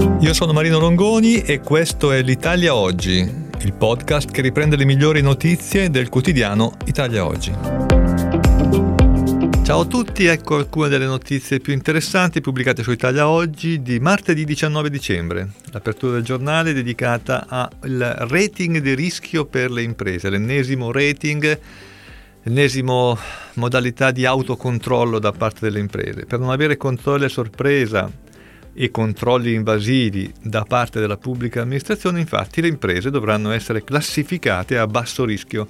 Io sono Marino Longoni e questo è l'Italia Oggi, il podcast che riprende le migliori notizie del quotidiano Italia Oggi. Ciao a tutti, ecco alcune delle notizie più interessanti pubblicate su Italia Oggi di martedì 19 dicembre. L'apertura del giornale è dedicata al rating di rischio per le imprese, l'ennesimo rating l'ennesimo modalità di autocontrollo da parte delle imprese. Per non avere controlli a sorpresa e controlli invasivi da parte della pubblica amministrazione, infatti, le imprese dovranno essere classificate a basso rischio.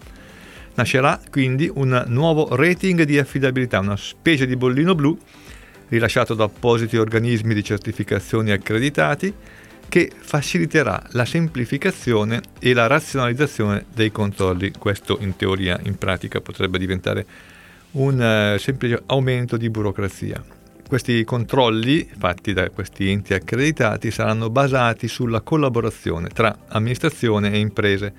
Nascerà quindi un nuovo rating di affidabilità, una specie di bollino blu rilasciato da appositi organismi di certificazione accreditati che faciliterà la semplificazione e la razionalizzazione dei controlli. Questo in teoria, in pratica potrebbe diventare un uh, semplice aumento di burocrazia. Questi controlli fatti da questi enti accreditati saranno basati sulla collaborazione tra amministrazione e imprese,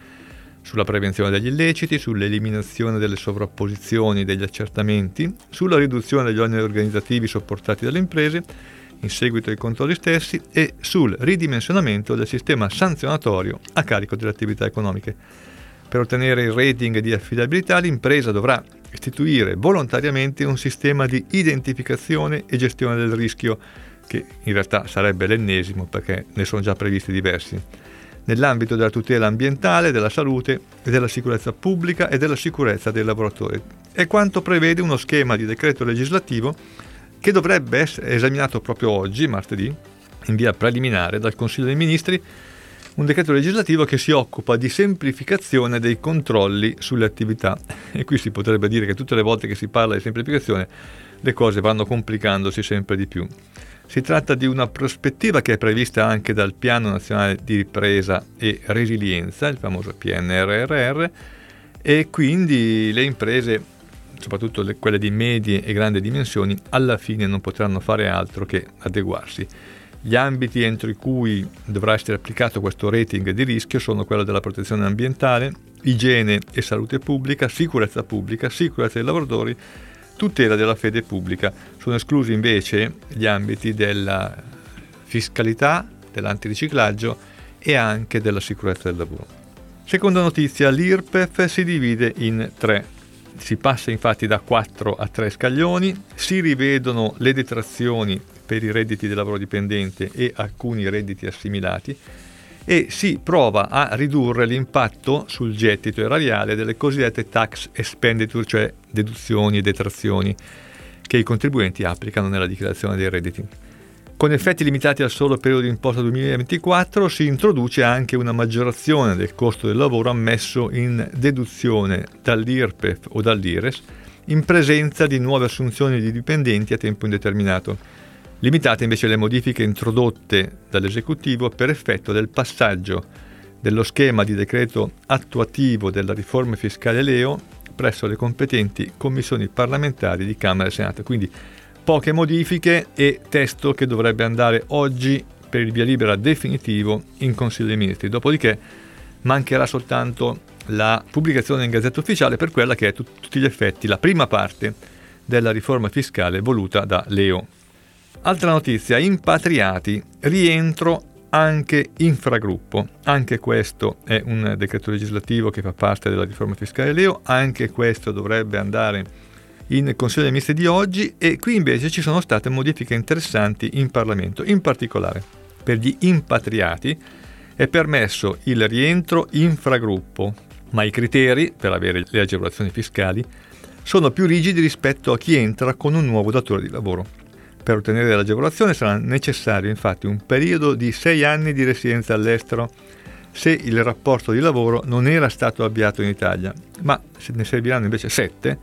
sulla prevenzione degli illeciti, sull'eliminazione delle sovrapposizioni degli accertamenti, sulla riduzione degli oneri organizzativi sopportati dalle imprese in seguito ai controlli stessi e sul ridimensionamento del sistema sanzionatorio a carico delle attività economiche. Per ottenere il rating di affidabilità l'impresa dovrà istituire volontariamente un sistema di identificazione e gestione del rischio, che in realtà sarebbe l'ennesimo perché ne sono già previsti diversi, nell'ambito della tutela ambientale, della salute e della sicurezza pubblica e della sicurezza dei lavoratori. È quanto prevede uno schema di decreto legislativo che dovrebbe essere esaminato proprio oggi, martedì, in via preliminare dal Consiglio dei Ministri, un decreto legislativo che si occupa di semplificazione dei controlli sulle attività. E qui si potrebbe dire che tutte le volte che si parla di semplificazione le cose vanno complicandosi sempre di più. Si tratta di una prospettiva che è prevista anche dal Piano Nazionale di Ripresa e Resilienza, il famoso PNRRR, e quindi le imprese soprattutto le, quelle di medie e grandi dimensioni, alla fine non potranno fare altro che adeguarsi. Gli ambiti entro cui dovrà essere applicato questo rating di rischio sono quello della protezione ambientale, igiene e salute pubblica, sicurezza pubblica, sicurezza dei lavoratori, tutela della fede pubblica. Sono esclusi invece gli ambiti della fiscalità, dell'antiriciclaggio e anche della sicurezza del lavoro. Seconda notizia, l'IRPEF si divide in tre si passa infatti da 4 a 3 scaglioni, si rivedono le detrazioni per i redditi del lavoro dipendente e alcuni redditi assimilati e si prova a ridurre l'impatto sul gettito erariale delle cosiddette tax expenditure, cioè deduzioni e detrazioni che i contribuenti applicano nella dichiarazione dei redditi. Con effetti limitati al solo periodo di imposta 2024 si introduce anche una maggiorazione del costo del lavoro ammesso in deduzione dall'IRPEF o dall'IRES in presenza di nuove assunzioni di dipendenti a tempo indeterminato. Limitate invece le modifiche introdotte dall'esecutivo per effetto del passaggio dello schema di decreto attuativo della riforma fiscale Leo presso le competenti commissioni parlamentari di Camera e Senato. Quindi poche modifiche e testo che dovrebbe andare oggi per il via libera definitivo in Consiglio dei Ministri. Dopodiché mancherà soltanto la pubblicazione in Gazzetta Ufficiale per quella che è a tutti gli effetti la prima parte della riforma fiscale voluta da Leo. Altra notizia, impatriati, rientro anche infragruppo. Anche questo è un decreto legislativo che fa parte della riforma fiscale Leo, anche questo dovrebbe andare in Consiglio dei Ministri di oggi e qui invece ci sono state modifiche interessanti in Parlamento. In particolare, per gli impatriati è permesso il rientro infragruppo, ma i criteri per avere le agevolazioni fiscali sono più rigidi rispetto a chi entra con un nuovo datore di lavoro. Per ottenere l'agevolazione sarà necessario infatti un periodo di sei anni di residenza all'estero se il rapporto di lavoro non era stato avviato in Italia, ma ne serviranno invece sette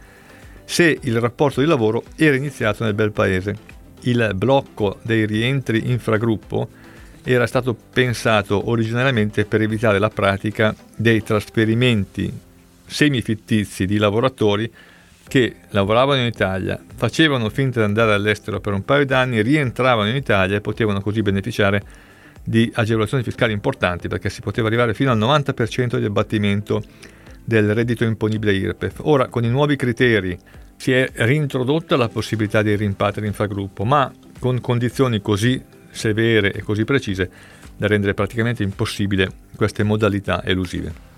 se il rapporto di lavoro era iniziato nel bel paese. Il blocco dei rientri infragruppo era stato pensato originariamente per evitare la pratica dei trasferimenti semifittizi di lavoratori che lavoravano in Italia, facevano finta di andare all'estero per un paio d'anni, rientravano in Italia e potevano così beneficiare di agevolazioni fiscali importanti perché si poteva arrivare fino al 90% di abbattimento del reddito imponibile IRPEF. Ora, con i nuovi criteri si è reintrodotta la possibilità dei rimpatri infragruppo, ma con condizioni così severe e così precise da rendere praticamente impossibile queste modalità elusive.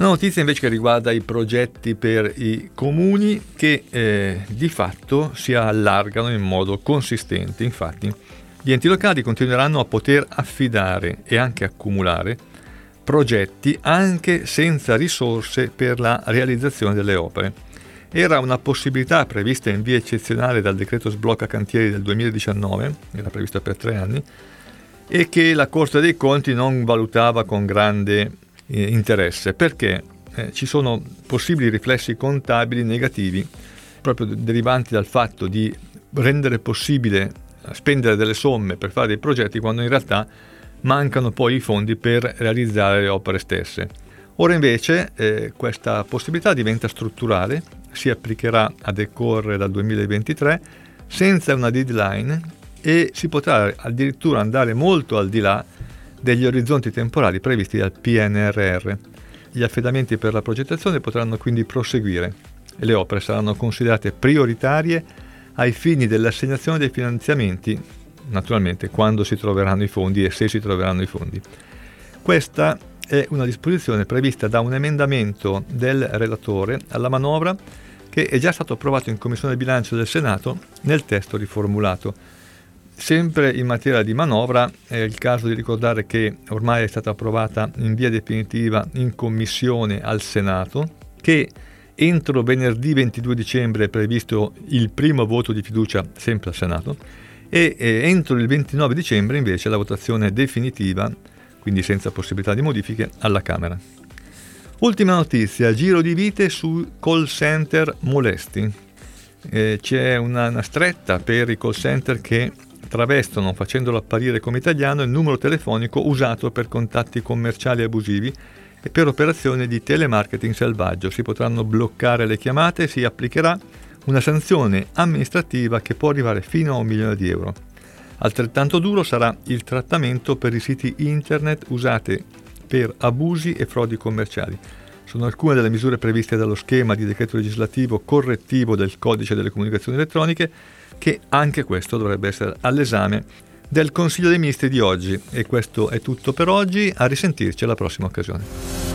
Una notizia invece che riguarda i progetti per i comuni che eh, di fatto si allargano in modo consistente. Infatti, gli enti locali continueranno a poter affidare e anche accumulare progetti anche senza risorse per la realizzazione delle opere. Era una possibilità prevista in via eccezionale dal decreto sblocca cantieri del 2019, era prevista per tre anni, e che la Corte dei Conti non valutava con grande eh, interesse perché eh, ci sono possibili riflessi contabili negativi proprio derivanti dal fatto di rendere possibile spendere delle somme per fare dei progetti quando in realtà mancano poi i fondi per realizzare le opere stesse. Ora invece eh, questa possibilità diventa strutturale, si applicherà a decorrere dal 2023 senza una deadline e si potrà addirittura andare molto al di là degli orizzonti temporali previsti dal PNRR. Gli affidamenti per la progettazione potranno quindi proseguire e le opere saranno considerate prioritarie ai fini dell'assegnazione dei finanziamenti, naturalmente quando si troveranno i fondi e se si troveranno i fondi. Questa è una disposizione prevista da un emendamento del relatore alla manovra che è già stato approvato in Commissione Bilancio del Senato nel testo riformulato. Sempre in materia di manovra è il caso di ricordare che ormai è stata approvata in via definitiva in Commissione al Senato, che entro venerdì 22 dicembre è previsto il primo voto di fiducia sempre al Senato e entro il 29 dicembre invece la votazione definitiva, quindi senza possibilità di modifiche, alla Camera. Ultima notizia, giro di vite su call center molesti. Eh, c'è una, una stretta per i call center che travestono, facendolo apparire come italiano, il numero telefonico usato per contatti commerciali abusivi e per operazioni di telemarketing selvaggio. Si potranno bloccare le chiamate e si applicherà una sanzione amministrativa che può arrivare fino a un milione di euro. Altrettanto duro sarà il trattamento per i siti internet usati per abusi e frodi commerciali. Sono alcune delle misure previste dallo schema di decreto legislativo correttivo del codice delle comunicazioni elettroniche che anche questo dovrebbe essere all'esame del Consiglio dei Ministri di oggi. E questo è tutto per oggi, a risentirci alla prossima occasione.